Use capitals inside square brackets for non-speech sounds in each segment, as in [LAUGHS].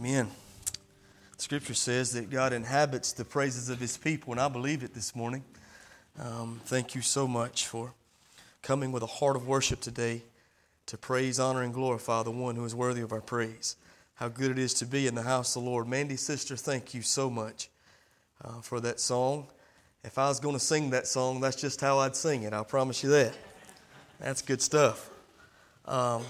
Amen. Scripture says that God inhabits the praises of his people, and I believe it this morning. Um, thank you so much for coming with a heart of worship today to praise, honor, and glorify the one who is worthy of our praise. How good it is to be in the house of the Lord. Mandy, sister, thank you so much uh, for that song. If I was going to sing that song, that's just how I'd sing it. I'll promise you that. That's good stuff. Um,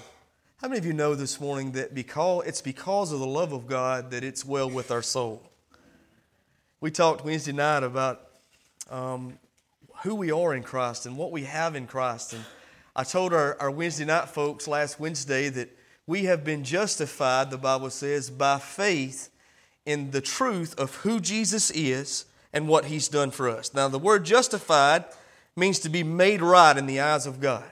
how many of you know this morning that because it's because of the love of God that it's well with our soul? We talked Wednesday night about um, who we are in Christ and what we have in Christ. And I told our, our Wednesday night folks last Wednesday that we have been justified, the Bible says, by faith in the truth of who Jesus is and what he's done for us. Now, the word justified means to be made right in the eyes of God.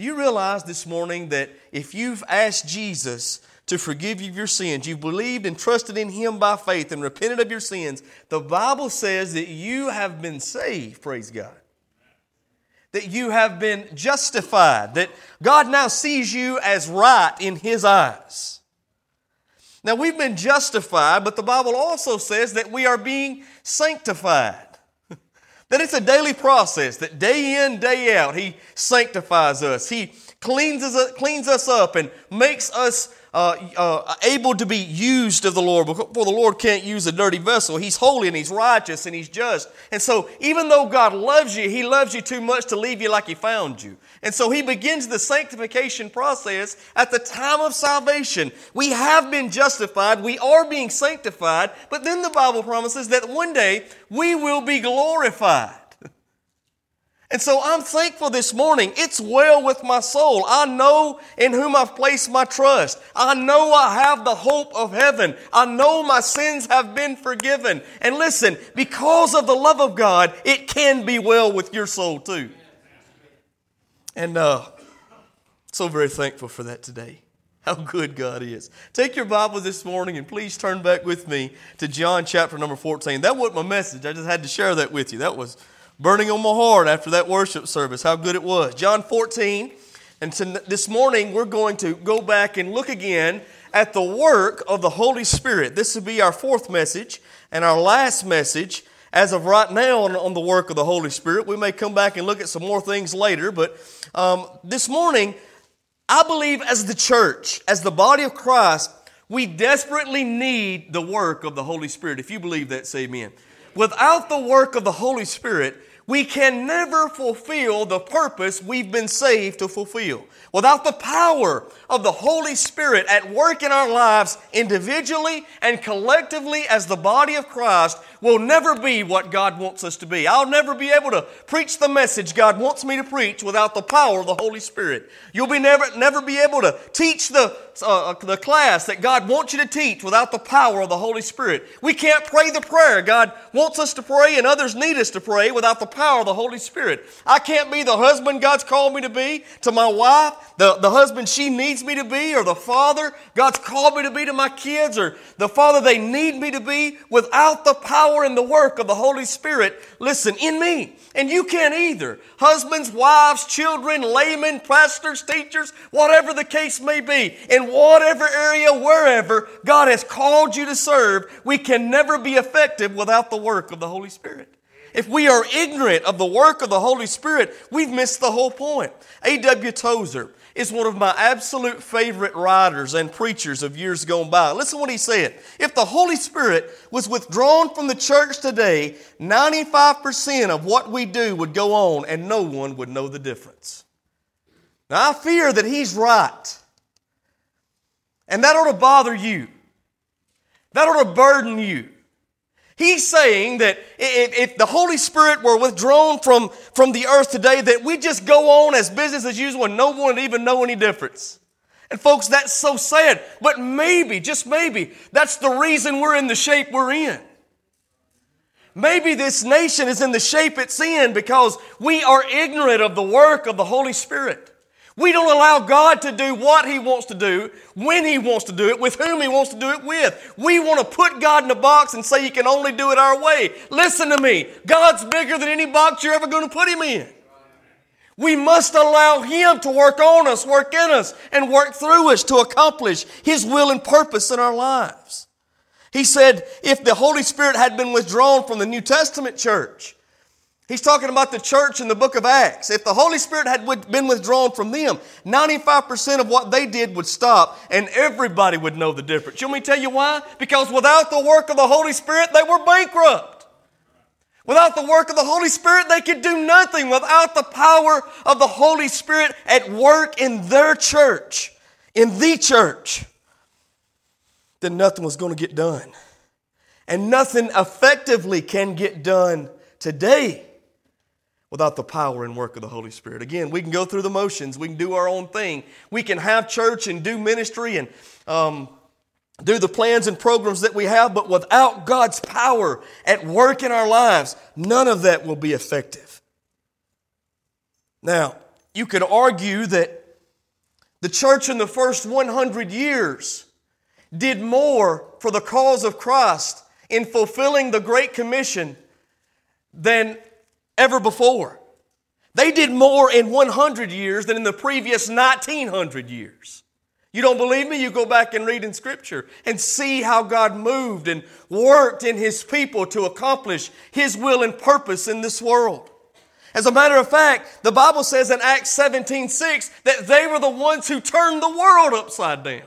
Do you realize this morning that if you've asked Jesus to forgive you of your sins, you've believed and trusted in Him by faith and repented of your sins, the Bible says that you have been saved, praise God. That you have been justified, that God now sees you as right in His eyes. Now, we've been justified, but the Bible also says that we are being sanctified. That it's a daily process, that day in, day out, He sanctifies us. He cleans us, cleans us up and makes us uh, uh, able to be used of the Lord. For the Lord can't use a dirty vessel. He's holy and He's righteous and He's just. And so, even though God loves you, He loves you too much to leave you like He found you. And so, He begins the sanctification process at the time of salvation. We have been justified, we are being sanctified, but then the Bible promises that one day we will be glorified. [LAUGHS] And so I'm thankful this morning. It's well with my soul. I know in whom I've placed my trust. I know I have the hope of heaven. I know my sins have been forgiven. And listen, because of the love of God, it can be well with your soul too. And uh, so very thankful for that today. How good God is. Take your Bible this morning and please turn back with me to John chapter number 14. That wasn't my message. I just had to share that with you. That was burning on my heart after that worship service, how good it was. John 14. And this morning, we're going to go back and look again at the work of the Holy Spirit. This will be our fourth message and our last message as of right now on, on the work of the Holy Spirit. We may come back and look at some more things later, but um, this morning, I believe as the church, as the body of Christ, we desperately need the work of the Holy Spirit. If you believe that, say amen. Without the work of the Holy Spirit, we can never fulfill the purpose we've been saved to fulfill. Without the power of the Holy Spirit at work in our lives individually and collectively as the body of Christ, we'll never be what God wants us to be. I'll never be able to preach the message God wants me to preach without the power of the Holy Spirit. You'll be never, never be able to teach the, uh, the class that God wants you to teach without the power of the Holy Spirit. We can't pray the prayer God wants us to pray and others need us to pray without the power of the Holy Spirit. I can't be the husband God's called me to be to my wife, the, the husband she needs me to be, or the father God's called me to be to my kids, or the father they need me to be without the power and the work of the Holy Spirit, listen, in me. And you can't either. Husbands, wives, children, laymen, pastors, teachers, whatever the case may be, in whatever area, wherever God has called you to serve, we can never be effective without the work of the Holy Spirit. If we are ignorant of the work of the Holy Spirit, we've missed the whole point. A.W. Tozer is one of my absolute favorite writers and preachers of years gone by. Listen to what he said. If the Holy Spirit was withdrawn from the church today, 95% of what we do would go on and no one would know the difference. Now, I fear that he's right. And that ought to bother you. That ought to burden you. He's saying that if, if, the Holy Spirit were withdrawn from, from the earth today, that we just go on as business as usual and no one would even know any difference. And folks, that's so sad. But maybe, just maybe, that's the reason we're in the shape we're in. Maybe this nation is in the shape it's in because we are ignorant of the work of the Holy Spirit. We don't allow God to do what He wants to do, when He wants to do it, with whom He wants to do it with. We want to put God in a box and say He can only do it our way. Listen to me. God's bigger than any box you're ever going to put Him in. We must allow Him to work on us, work in us, and work through us to accomplish His will and purpose in our lives. He said, if the Holy Spirit had been withdrawn from the New Testament church, He's talking about the church in the book of Acts. If the Holy Spirit had been withdrawn from them, 95% of what they did would stop and everybody would know the difference. You want me to tell you why? Because without the work of the Holy Spirit, they were bankrupt. Without the work of the Holy Spirit, they could do nothing. Without the power of the Holy Spirit at work in their church, in the church, then nothing was going to get done. And nothing effectively can get done today without the power and work of the Holy Spirit. Again, we can go through the motions, we can do our own thing, we can have church and do ministry and um, do the plans and programs that we have, but without God's power at work in our lives, none of that will be effective. Now, you could argue that the church in the first 100 years did more for the cause of Christ in fulfilling the Great Commission than ever before. They did more in 100 years than in the previous 1900 years. You don't believe me? You go back and read in Scripture and see how God moved and worked in His people to accomplish His will and purpose in this world. As a matter of fact, the Bible says in Acts 17 6 that they were the ones who turned the world upside down.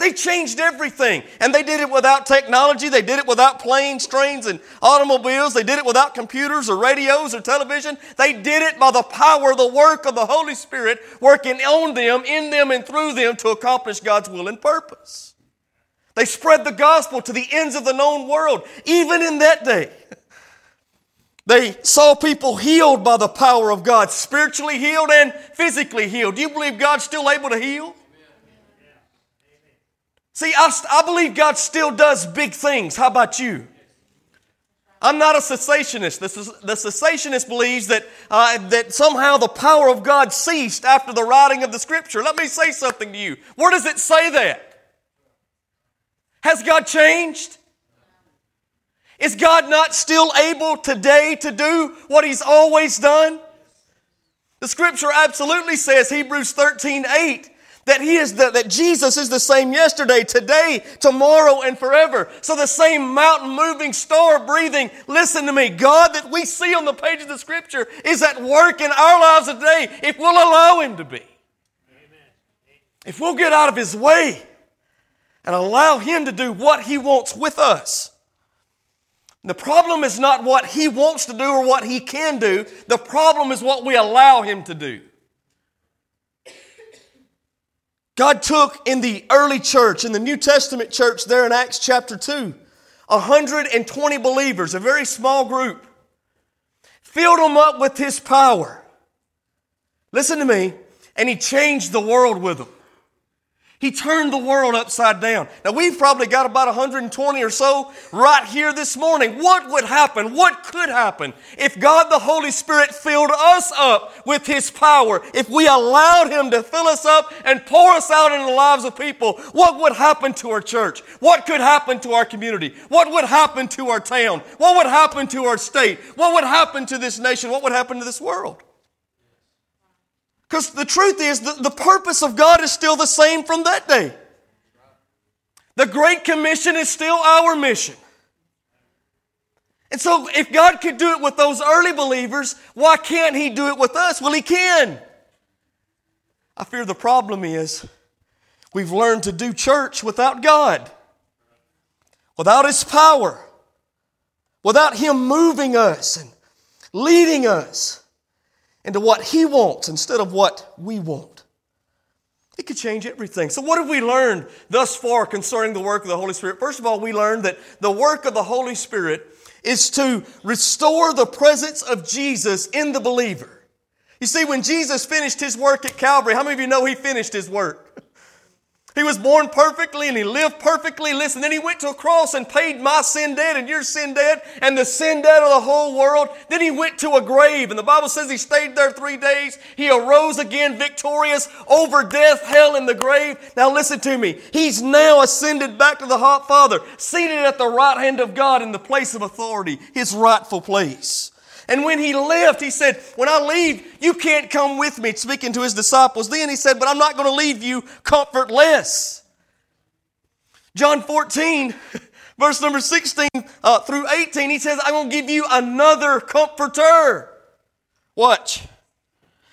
They changed everything. And they did it without technology. They did it without planes, trains, and automobiles. They did it without computers or radios or television. They did it by the power, the work of the Holy Spirit working on them, in them, and through them to accomplish God's will and purpose. They spread the gospel to the ends of the known world, even in that day. They saw people healed by the power of God, spiritually healed and physically healed. Do you believe God's still able to heal? See, I, I believe God still does big things. How about you? I'm not a cessationist. The, cessationist believes that, uh, that somehow the power of God ceased after the writing of the scripture. Let me say something to you. Where does it say that? Has God changed? Is God not still able today to do what He's always done? The scripture absolutely says, Hebrews 13 8, that he is the, that Jesus is the same yesterday, today, tomorrow, and forever. So the same mountain moving, star breathing, listen to me, God that we see on the page of the scripture is at work in our lives today if we'll allow him to be. If we'll get out of his way and allow him to do what he wants with us. The problem is not what he wants to do or what he can do. The problem is what we allow him to do. God took in the early church, in the New Testament church there in Acts chapter 2, 120 believers, a very small group, filled them up with His power. Listen to me, and He changed the world with them. He turned the world upside down. Now, we've probably got about 120 or so right here this morning. What would happen? What could happen if God the Holy Spirit filled us up with His power? If we allowed Him to fill us up and pour us out into the lives of people, what would happen to our church? What could happen to our community? What would happen to our town? What would happen to our state? What would happen to this nation? What would happen to this world? Because the truth is, the, the purpose of God is still the same from that day. The Great Commission is still our mission. And so, if God could do it with those early believers, why can't He do it with us? Well, He can. I fear the problem is we've learned to do church without God, without His power, without Him moving us and leading us into what He wants instead of what we want. It could change everything. So, what have we learned thus far concerning the work of the Holy Spirit? First of all, we learned that the work of the Holy Spirit is to restore the presence of Jesus in the believer. You see, when Jesus finished His work at Calvary, how many of you know He finished His work? [LAUGHS] He was born perfectly and he lived perfectly. Listen, then he went to a cross and paid my sin debt and your sin debt and the sin debt of the whole world. Then he went to a grave and the Bible says he stayed there three days. He arose again victorious over death, hell, and the grave. Now listen to me. He's now ascended back to the hot Father, seated at the right hand of God in the place of authority, his rightful place. And when he left, he said, When I leave, you can't come with me, speaking to his disciples. Then he said, But I'm not going to leave you comfortless. John 14, [LAUGHS] verse number 16 uh, through 18, he says, I'm going to give you another comforter. Watch.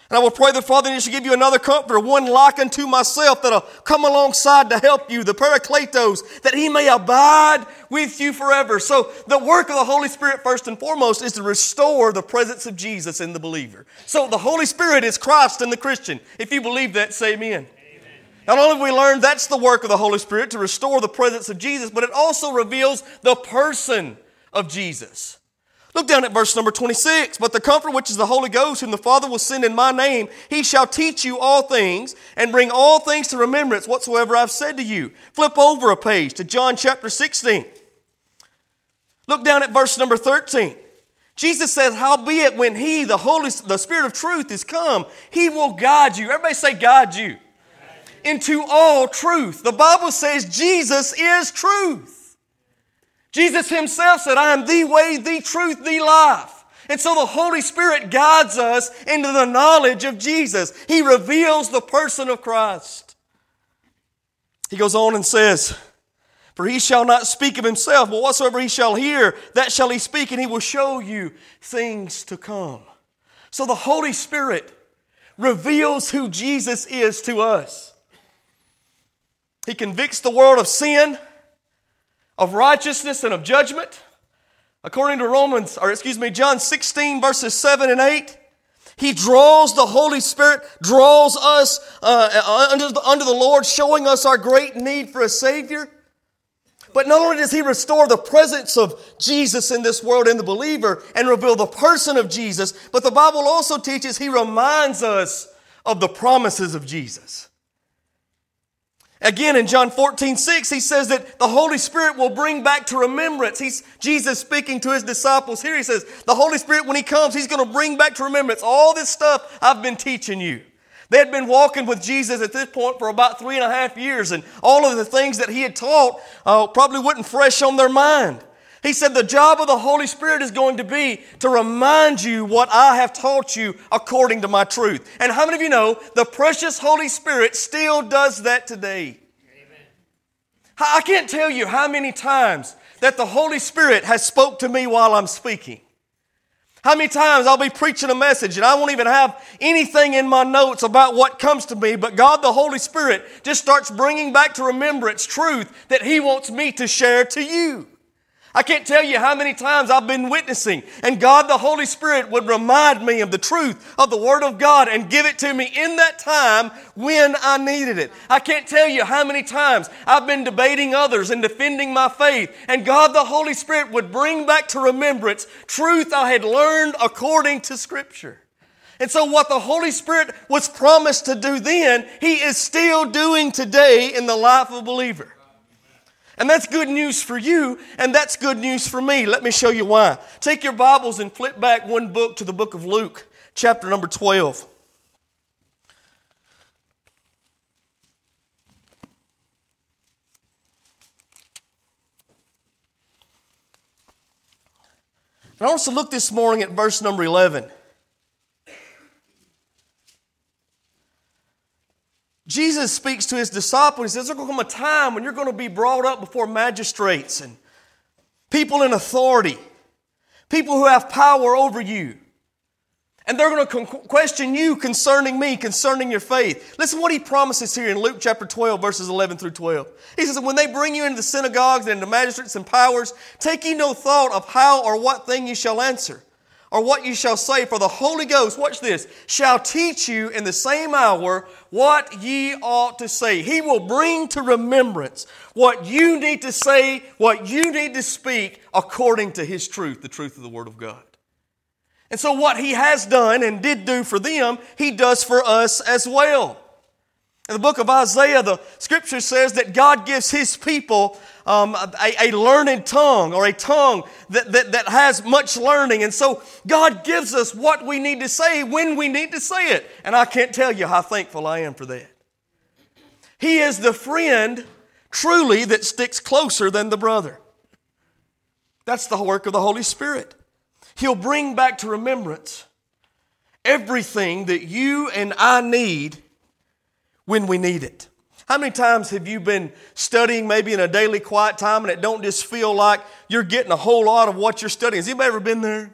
And I will pray the Father, that He shall give you another comforter, one like unto myself, that'll come alongside to help you, the Parakletos, that He may abide with you forever. So the work of the Holy Spirit, first and foremost, is to restore the presence of Jesus in the believer. So the Holy Spirit is Christ in the Christian. If you believe that, say amen. Not only have we learned that's the work of the Holy Spirit to restore the presence of Jesus, but it also reveals the person of Jesus. Look down at verse number 26. But the Comfort, which is the Holy Ghost, whom the Father will send in my name, he shall teach you all things and bring all things to remembrance whatsoever I've said to you. Flip over a page to John chapter 16. Look down at verse number 13. Jesus says, Howbeit, when he, the Holy, the Spirit of truth, is come, he will guide you. Everybody say, guide you into all truth. The Bible says Jesus is truth. Jesus himself said, I am the way, the truth, the life. And so the Holy Spirit guides us into the knowledge of Jesus. He reveals the person of Christ. He goes on and says, For he shall not speak of himself, but whatsoever he shall hear, that shall he speak, and he will show you things to come. So the Holy Spirit reveals who Jesus is to us. He convicts the world of sin, of righteousness, and of judgment. According to Romans, or excuse me, John 16, verses 7 and 8, he draws the Holy Spirit, draws us uh, under, the, under the Lord, showing us our great need for a Savior. But not only does he restore the presence of Jesus in this world in the believer and reveal the person of Jesus, but the Bible also teaches he reminds us of the promises of Jesus. Again, in John 14, 6, he says that the Holy Spirit will bring back to remembrance. He's Jesus speaking to his disciples here. He says, The Holy Spirit, when he comes, he's going to bring back to remembrance all this stuff I've been teaching you. They had been walking with Jesus at this point for about three and a half years, and all of the things that he had taught uh, probably wasn't fresh on their mind. He said, The job of the Holy Spirit is going to be to remind you what I have taught you according to my truth. And how many of you know the precious Holy Spirit still does that today? Amen. I can't tell you how many times that the Holy Spirit has spoke to me while I'm speaking. How many times I'll be preaching a message and I won't even have anything in my notes about what comes to me, but God the Holy Spirit just starts bringing back to remembrance truth that He wants me to share to you. I can't tell you how many times I've been witnessing, and God the Holy Spirit would remind me of the truth of the Word of God and give it to me in that time when I needed it. I can't tell you how many times I've been debating others and defending my faith, and God the Holy Spirit would bring back to remembrance truth I had learned according to Scripture. And so, what the Holy Spirit was promised to do then, He is still doing today in the life of a believer. And that's good news for you, and that's good news for me. Let me show you why. Take your Bibles and flip back one book to the book of Luke, chapter number 12. And I want us to look this morning at verse number 11. Jesus speaks to his disciples. He says, There's going to come a time when you're going to be brought up before magistrates and people in authority, people who have power over you. And they're going to question you concerning me, concerning your faith. Listen what he promises here in Luke chapter 12, verses 11 through 12. He says, When they bring you into the synagogues and into magistrates and powers, take ye no thought of how or what thing ye shall answer or what you shall say, for the Holy Ghost, watch this, shall teach you in the same hour what ye ought to say. He will bring to remembrance what you need to say, what you need to speak according to His truth, the truth of the Word of God. And so, what He has done and did do for them, He does for us as well. In the book of Isaiah, the scripture says that God gives His people um, a, a, learned tongue or a tongue that, that, that has much learning. And so God gives us what we need to say when we need to say it. And I can't tell you how thankful I am for that. He is the friend truly that sticks closer than the brother. That's the work of the Holy Spirit. He'll bring back to remembrance everything that you and I need when we need it. How many times have you been studying maybe in a daily quiet time and it don't just feel like you're getting a whole lot of what you're studying? Has anybody ever been there?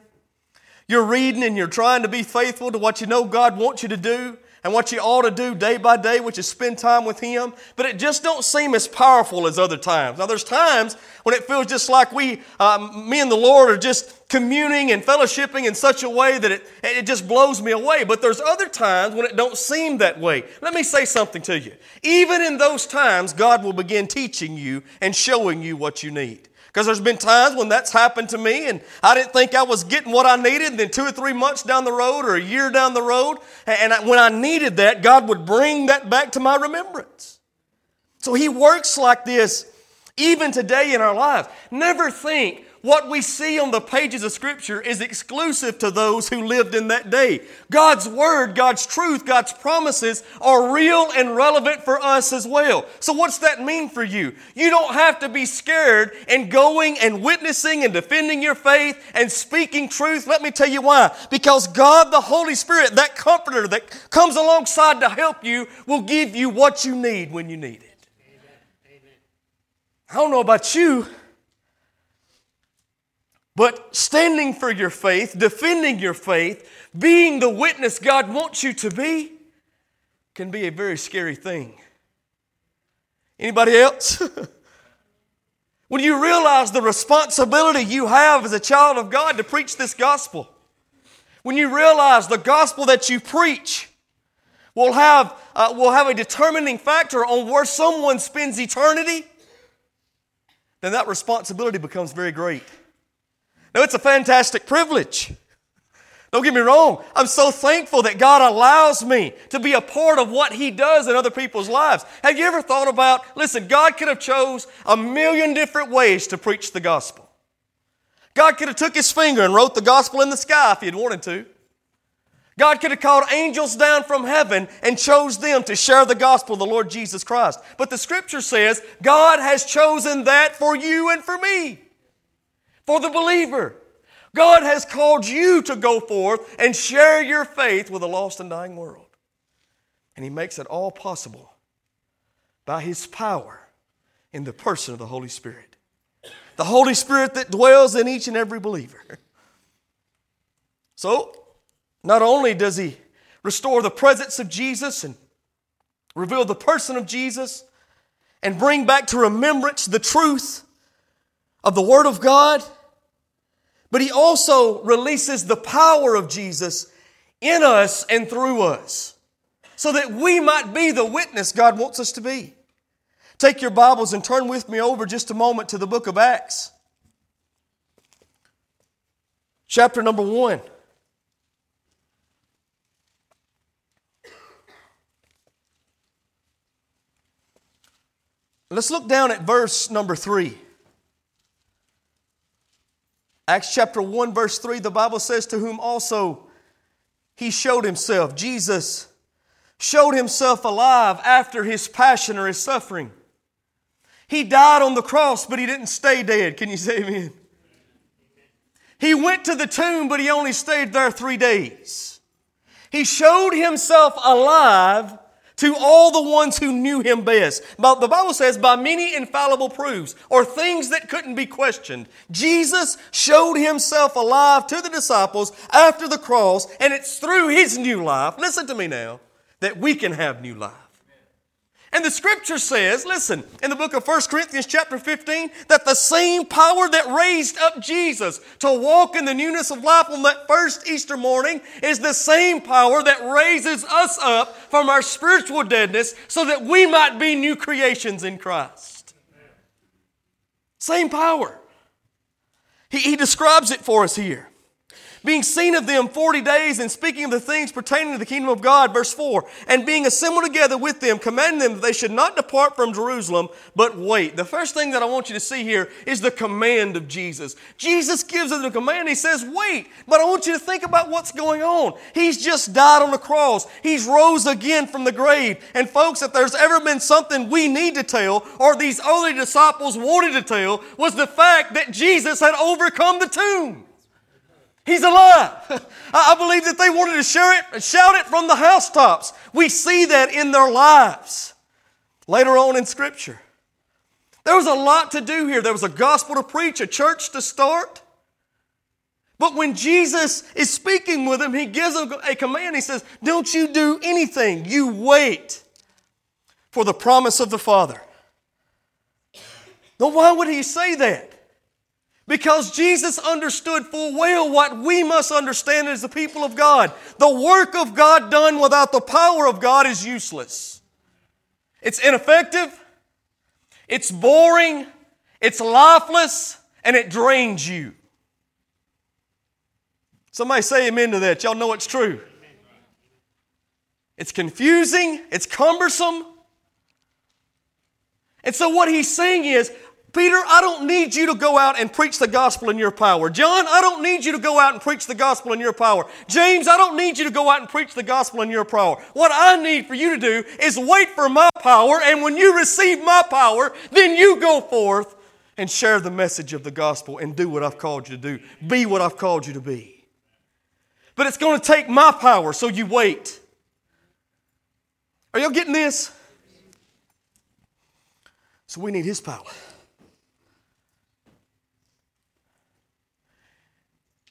You're reading and you're trying to be faithful to what you know God wants you to do and what you ought to do day by day, which is spend time with Him, but it just don't seem as powerful as other times. Now, there's times when it feels just like we, um, me and the Lord, are just communing and fellowshipping in such a way that it, it just blows me away. But there's other times when it don't seem that way. Let me say something to you. Even in those times, God will begin teaching you and showing you what you need. Because there's been times when that's happened to me and I didn't think I was getting what I needed. And then two or three months down the road or a year down the road, and I, when I needed that, God would bring that back to my remembrance. So He works like this even today in our lives. Never think what we see on the pages of Scripture is exclusive to those who lived in that day. God's Word, God's truth, God's promises are real and relevant for us as well. So, what's that mean for you? You don't have to be scared and going and witnessing and defending your faith and speaking truth. Let me tell you why. Because God, the Holy Spirit, that comforter that comes alongside to help you, will give you what you need when you need it. I don't know about you. But standing for your faith, defending your faith, being the witness God wants you to be, can be a very scary thing. Anybody else? [LAUGHS] when you realize the responsibility you have as a child of God to preach this gospel, when you realize the gospel that you preach will have, uh, will have a determining factor on where someone spends eternity, then that responsibility becomes very great. Now, it's a fantastic privilege. Don't get me wrong. I'm so thankful that God allows me to be a part of what He does in other people's lives. Have you ever thought about, listen, God could have chose a million different ways to preach the gospel. God could have took His finger and wrote the gospel in the sky if He had wanted to. God could have called angels down from heaven and chose them to share the gospel of the Lord Jesus Christ. But the scripture says God has chosen that for you and for me for the believer. God has called you to go forth and share your faith with a lost and dying world. And He makes it all possible by His power in the person of the Holy Spirit. The Holy Spirit that dwells in each and every believer. So, not only does He restore the presence of Jesus and reveal the person of Jesus and bring back to remembrance the truth of the Word of God, but He also releases the power of Jesus in us and through us so that we might be the witness God wants us to be. Take your Bibles and turn with me over just a moment to the book of Acts, chapter number one. Let's look down at verse number three. Acts chapter 1, verse 3, the Bible says, To whom also he showed himself. Jesus showed himself alive after his passion or his suffering. He died on the cross, but he didn't stay dead. Can you say amen? He went to the tomb, but he only stayed there three days. He showed himself alive to all the ones who knew him best. But the Bible says, by many infallible proofs, or things that couldn't be questioned, Jesus showed himself alive to the disciples after the cross, and it's through his new life, listen to me now, that we can have new life. And the scripture says, listen, in the book of 1 Corinthians chapter 15, that the same power that raised up Jesus to walk in the newness of life on that first Easter morning is the same power that raises us up from our spiritual deadness so that we might be new creations in Christ. Same power. He, he describes it for us here being seen of them 40 days and speaking of the things pertaining to the kingdom of God, verse 4, and being assembled together with them, commanding them that they should not depart from Jerusalem, but wait. The first thing that I want you to see here is the command of Jesus. Jesus gives us the command. He says, wait, but I want you to think about what's going on. He's just died on the cross. He's rose again from the grave. And folks, if there's ever been something we need to tell, or these early disciples wanted to tell, was the fact that Jesus had overcome the tomb. He's alive. I believe that they wanted to share it, shout it from the housetops. We see that in their lives later on in Scripture. There was a lot to do here. There was a gospel to preach, a church to start. But when Jesus is speaking with them, he gives them a command. He says, Don't you do anything. You wait for the promise of the Father. Now, why would he say that? Because Jesus understood full well what we must understand as the people of God. The work of God done without the power of God is useless. It's ineffective, it's boring, it's lifeless, and it drains you. Somebody say amen to that. Y'all know it's true. It's confusing, it's cumbersome. And so, what he's saying is, Peter, I don't need you to go out and preach the gospel in your power. John, I don't need you to go out and preach the gospel in your power. James, I don't need you to go out and preach the gospel in your power. What I need for you to do is wait for my power, and when you receive my power, then you go forth and share the message of the gospel and do what I've called you to do. Be what I've called you to be. But it's going to take my power, so you wait. Are y'all getting this? So we need His power.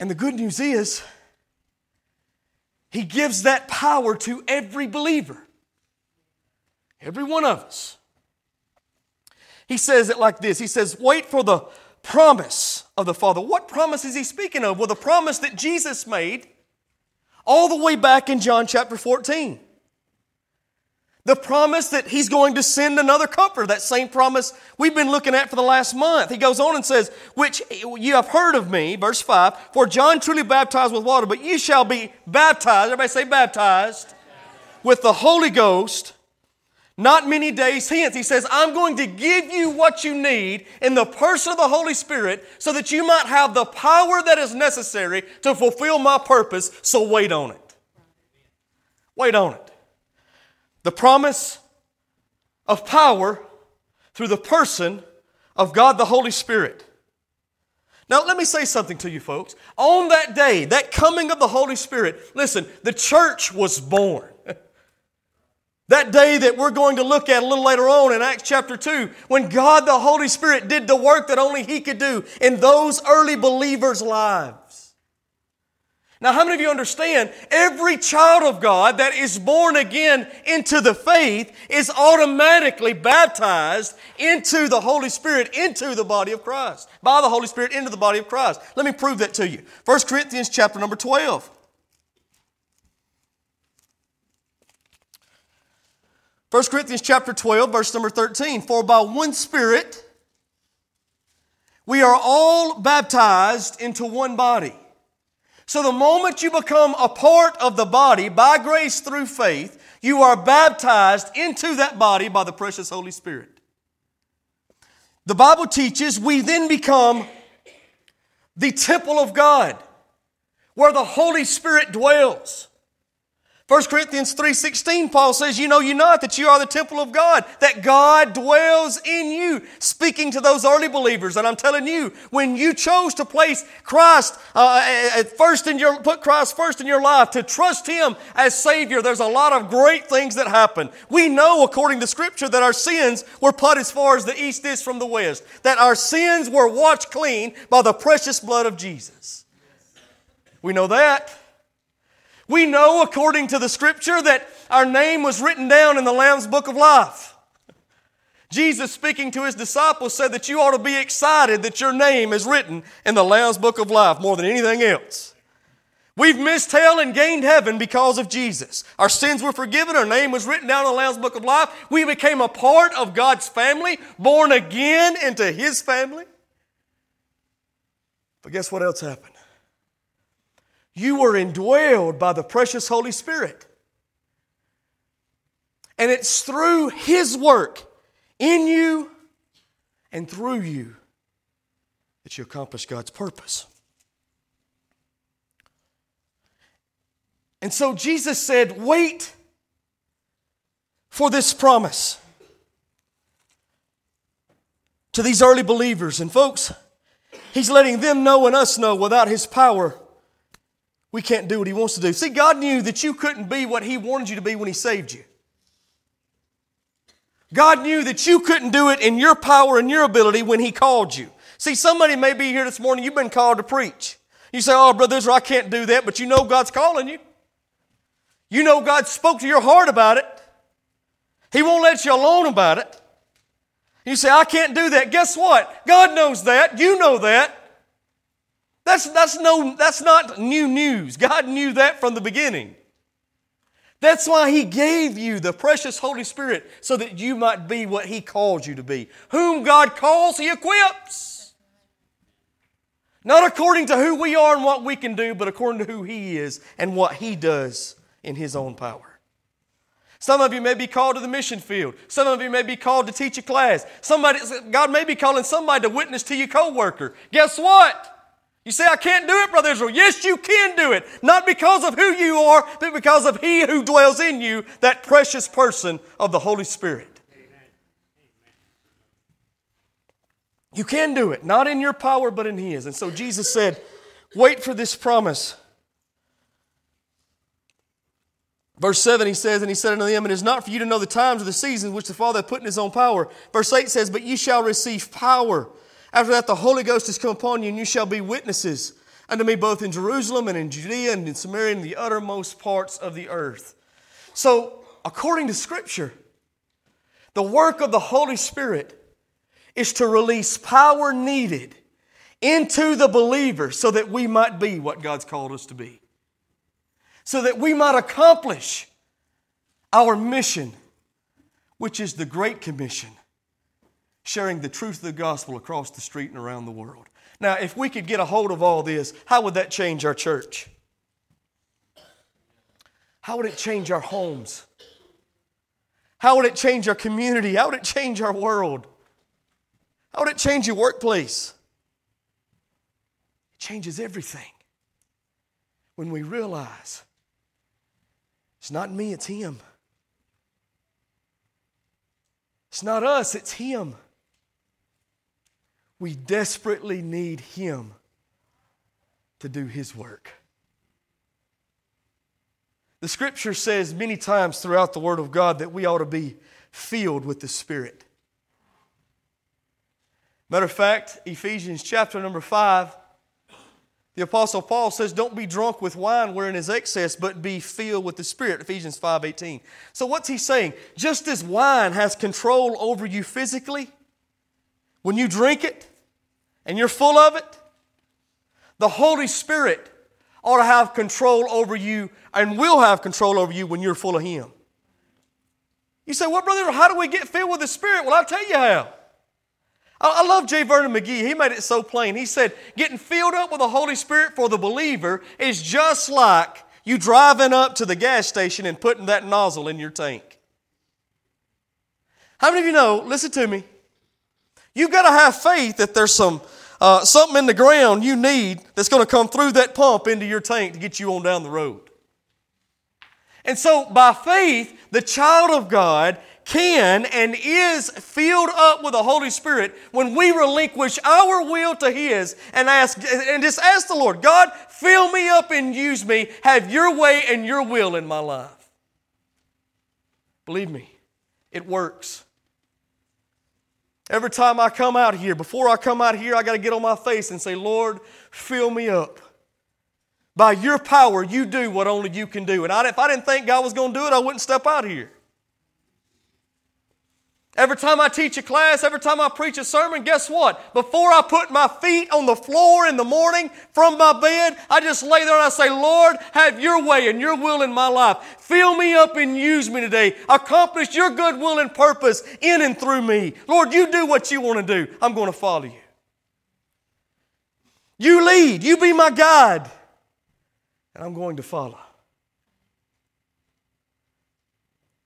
And the good news is, He gives that power to every believer, every one of us. He says it like this He says, Wait for the promise of the Father. What promise is He speaking of? Well, the promise that Jesus made all the way back in John chapter 14. The promise that he's going to send another comforter, that same promise we've been looking at for the last month. He goes on and says, Which you have heard of me, verse 5, for John truly baptized with water, but you shall be baptized, everybody say baptized, with the Holy Ghost not many days hence. He says, I'm going to give you what you need in the person of the Holy Spirit so that you might have the power that is necessary to fulfill my purpose, so wait on it. Wait on it. The promise of power through the person of God the Holy Spirit. Now, let me say something to you folks. On that day, that coming of the Holy Spirit, listen, the church was born. [LAUGHS] That day that we're going to look at a little later on in Acts chapter 2, when God the Holy Spirit did the work that only He could do in those early believers' lives. Now, how many of you understand every child of God that is born again into the faith is automatically baptized into the Holy Spirit, into the body of Christ, by the Holy Spirit into the body of Christ? Let me prove that to you. 1 Corinthians chapter number 12. 1 Corinthians chapter 12, verse number 13. For by one Spirit we are all baptized into one body. So the moment you become a part of the body by grace through faith, you are baptized into that body by the precious Holy Spirit. The Bible teaches we then become the temple of God where the Holy Spirit dwells. 1 Corinthians 3:16 Paul says, "You know you not that you are the temple of God, that God dwells in you." Speaking to those early believers, and I'm telling you, when you chose to place Christ uh, uh, uh, uh, first in your put Christ first in your life, to trust him as savior, there's a lot of great things that happen. We know according to scripture that our sins were put as far as the east is from the west, that our sins were washed clean by the precious blood of Jesus. We know that. We know, according to the scripture, that our name was written down in the Lamb's book of life. Jesus, speaking to his disciples, said that you ought to be excited that your name is written in the Lamb's book of life more than anything else. We've missed hell and gained heaven because of Jesus. Our sins were forgiven. Our name was written down in the Lamb's book of life. We became a part of God's family, born again into his family. But guess what else happened? You were indwelled by the precious Holy Spirit. And it's through His work in you and through you that you accomplish God's purpose. And so Jesus said, Wait for this promise to these early believers. And folks, He's letting them know and us know without His power we can't do what He wants to do. See, God knew that you couldn't be what He wanted you to be when He saved you. God knew that you couldn't do it in your power and your ability when He called you. See, somebody may be here this morning, you've been called to preach. You say, Oh, Brother Israel, I can't do that, but you know God's calling you. You know God spoke to your heart about it. He won't let you alone about it. You say, I can't do that. Guess what? God knows that. You know that. That's, that's, no, that's not new news. God knew that from the beginning. That's why He gave you the precious Holy Spirit so that you might be what He called you to be. Whom God calls, He equips. Not according to who we are and what we can do, but according to who He is and what He does in His own power. Some of you may be called to the mission field. Some of you may be called to teach a class. Somebody, God may be calling somebody to witness to your coworker. Guess what? You say, I can't do it, Brother Israel. Yes, you can do it. Not because of who you are, but because of He who dwells in you, that precious person of the Holy Spirit. You can do it, not in your power, but in His. And so Jesus said, Wait for this promise. Verse 7, he says, And he said unto them, It is not for you to know the times or the seasons which the Father hath put in His own power. Verse 8 says, But ye shall receive power after that, the Holy Ghost has come upon you, and you shall be witnesses unto me both in Jerusalem and in Judea and in Samaria and the uttermost parts of the earth. So, according to Scripture, the work of the Holy Spirit is to release power needed into the believer so that we might be what God's called us to be. So that we might accomplish our mission, which is the Great Commission sharing the truth of the gospel across the street and around the world. Now, if we could get a hold of all this, how would that change our church? How would it change our homes? How would it change our community? How would it change our world? How would it change your workplace? It changes everything when we realize it's not me, it's Him. It's not us, it's Him. We desperately need Him to do His work. The scripture says many times throughout the Word of God that we ought to be filled with the Spirit. Matter of fact, Ephesians chapter number 5, the Apostle Paul says, Don't be drunk with wine wherein is excess, but be filled with the Spirit. Ephesians 5 18. So, what's he saying? Just as wine has control over you physically, when you drink it, and you're full of it, the Holy Spirit ought to have control over you and will have control over you when you're full of Him. You say, Well, brother, how do we get filled with the Spirit? Well, I'll tell you how. I love J. Vernon McGee. He made it so plain. He said, Getting filled up with the Holy Spirit for the believer is just like you driving up to the gas station and putting that nozzle in your tank. How many of you know, listen to me, You've got to have faith that there's some uh, something in the ground you need that's going to come through that pump into your tank to get you on down the road. And so, by faith, the child of God can and is filled up with the Holy Spirit when we relinquish our will to His and ask and just ask the Lord, God, fill me up and use me. Have your way and your will in my life. Believe me, it works. Every time I come out here, before I come out here, I got to get on my face and say, Lord, fill me up. By your power, you do what only you can do. And I, if I didn't think God was going to do it, I wouldn't step out here. Every time I teach a class, every time I preach a sermon, guess what? Before I put my feet on the floor in the morning from my bed, I just lay there and I say, Lord, have your way and your will in my life. Fill me up and use me today. Accomplish your good will and purpose in and through me. Lord, you do what you want to do. I'm going to follow you. You lead. You be my guide. And I'm going to follow.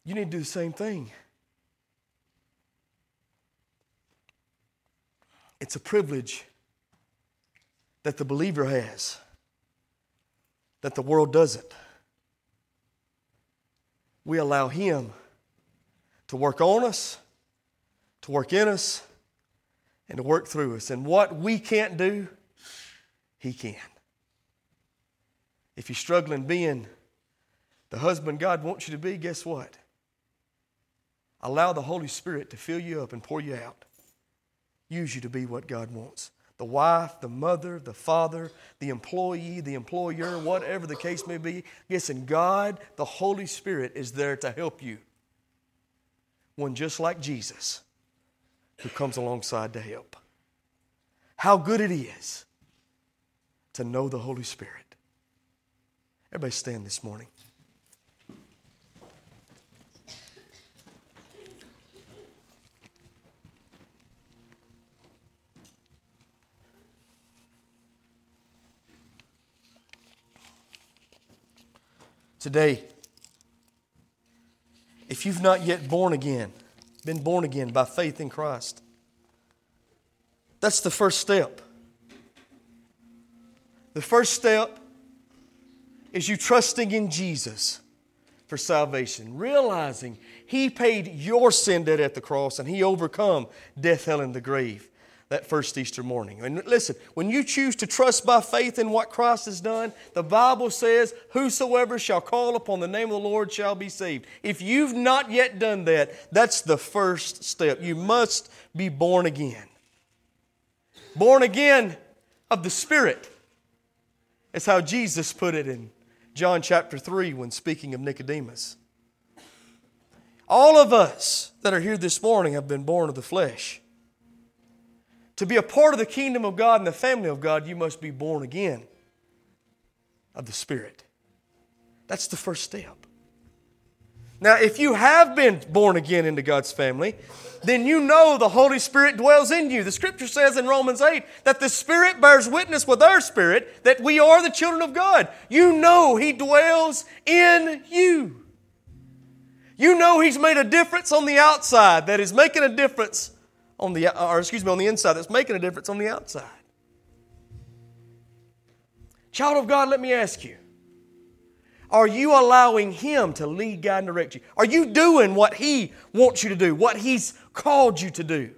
You need to do the same thing. It's a privilege that the believer has that the world doesn't. We allow Him to work on us, to work in us, and to work through us. And what we can't do, He can. If you're struggling being the husband God wants you to be, guess what? Allow the Holy Spirit to fill you up and pour you out. Use you to be what God wants. The wife, the mother, the father, the employee, the employer, whatever the case may be. Listen, God, the Holy Spirit, is there to help you. One just like Jesus who comes alongside to help. How good it is to know the Holy Spirit. Everybody stand this morning. Today, if you've not yet born again, been born again by faith in Christ, that's the first step. The first step is you trusting in Jesus for salvation, realizing He paid your sin debt at the cross and He overcome death, hell, and the grave that first Easter morning. And listen, when you choose to trust by faith in what Christ has done, the Bible says, Whosoever shall call upon the name of the Lord shall be saved. If you've not yet done that, that's the first step. You must be born again. Born again of the Spirit. That's how Jesus put it in John chapter 3 when speaking of Nicodemus. All of us that are here this morning have been born of the flesh. To be a part of the kingdom of God and the family of God, you must be born again of the Spirit. That's the first step. Now, if you have been born again into God's family, then you know the Holy Spirit dwells in you. The scripture says in Romans 8 that the Spirit bears witness with our spirit that we are the children of God. You know He dwells in you. You know He's made a difference on the outside that is making a difference on the, uh, or excuse me, on the inside that's making a difference on the outside. Child of God, let me ask you are you allowing Him to lead, guide, and direct you? Are you doing what He wants you to do, what He's called you to do?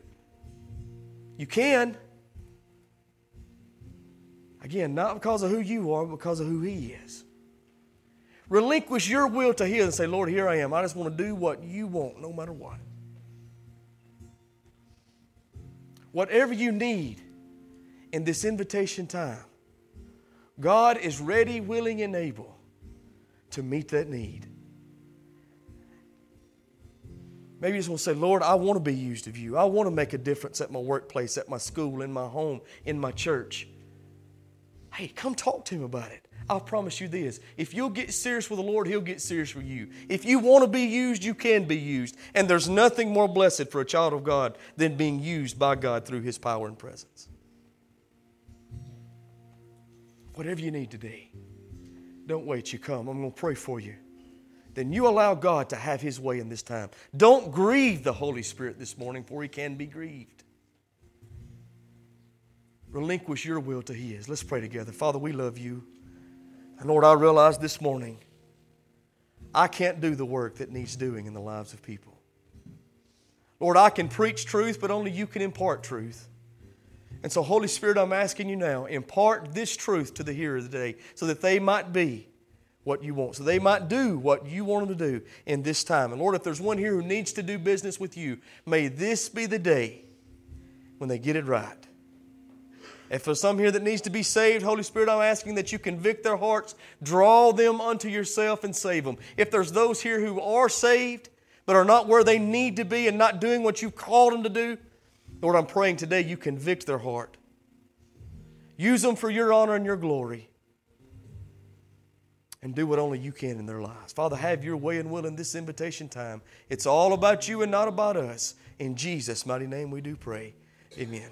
You can. Again, not because of who you are, but because of who He is. Relinquish your will to His and say, Lord, here I am. I just want to do what you want, no matter what. Whatever you need in this invitation time, God is ready, willing, and able to meet that need. Maybe you just want to say, Lord, I want to be used of you. I want to make a difference at my workplace, at my school, in my home, in my church. Hey, come talk to him about it. I'll promise you this. If you'll get serious with the Lord, He'll get serious with you. If you want to be used, you can be used. And there's nothing more blessed for a child of God than being used by God through His power and presence. Whatever you need today, don't wait, you come. I'm going to pray for you. Then you allow God to have His way in this time. Don't grieve the Holy Spirit this morning, for He can be grieved. Relinquish your will to His. Let's pray together. Father, we love you. And Lord, I realize this morning I can't do the work that needs doing in the lives of people. Lord, I can preach truth, but only you can impart truth. And so, Holy Spirit, I'm asking you now, impart this truth to the hearer today so that they might be what you want, so they might do what you want them to do in this time. And Lord, if there's one here who needs to do business with you, may this be the day when they get it right. If there's some here that needs to be saved, Holy Spirit, I'm asking that you convict their hearts, draw them unto yourself, and save them. If there's those here who are saved, but are not where they need to be and not doing what you've called them to do, Lord, I'm praying today you convict their heart. Use them for your honor and your glory. And do what only you can in their lives. Father, have your way and will in this invitation time. It's all about you and not about us. In Jesus' mighty name we do pray. Amen.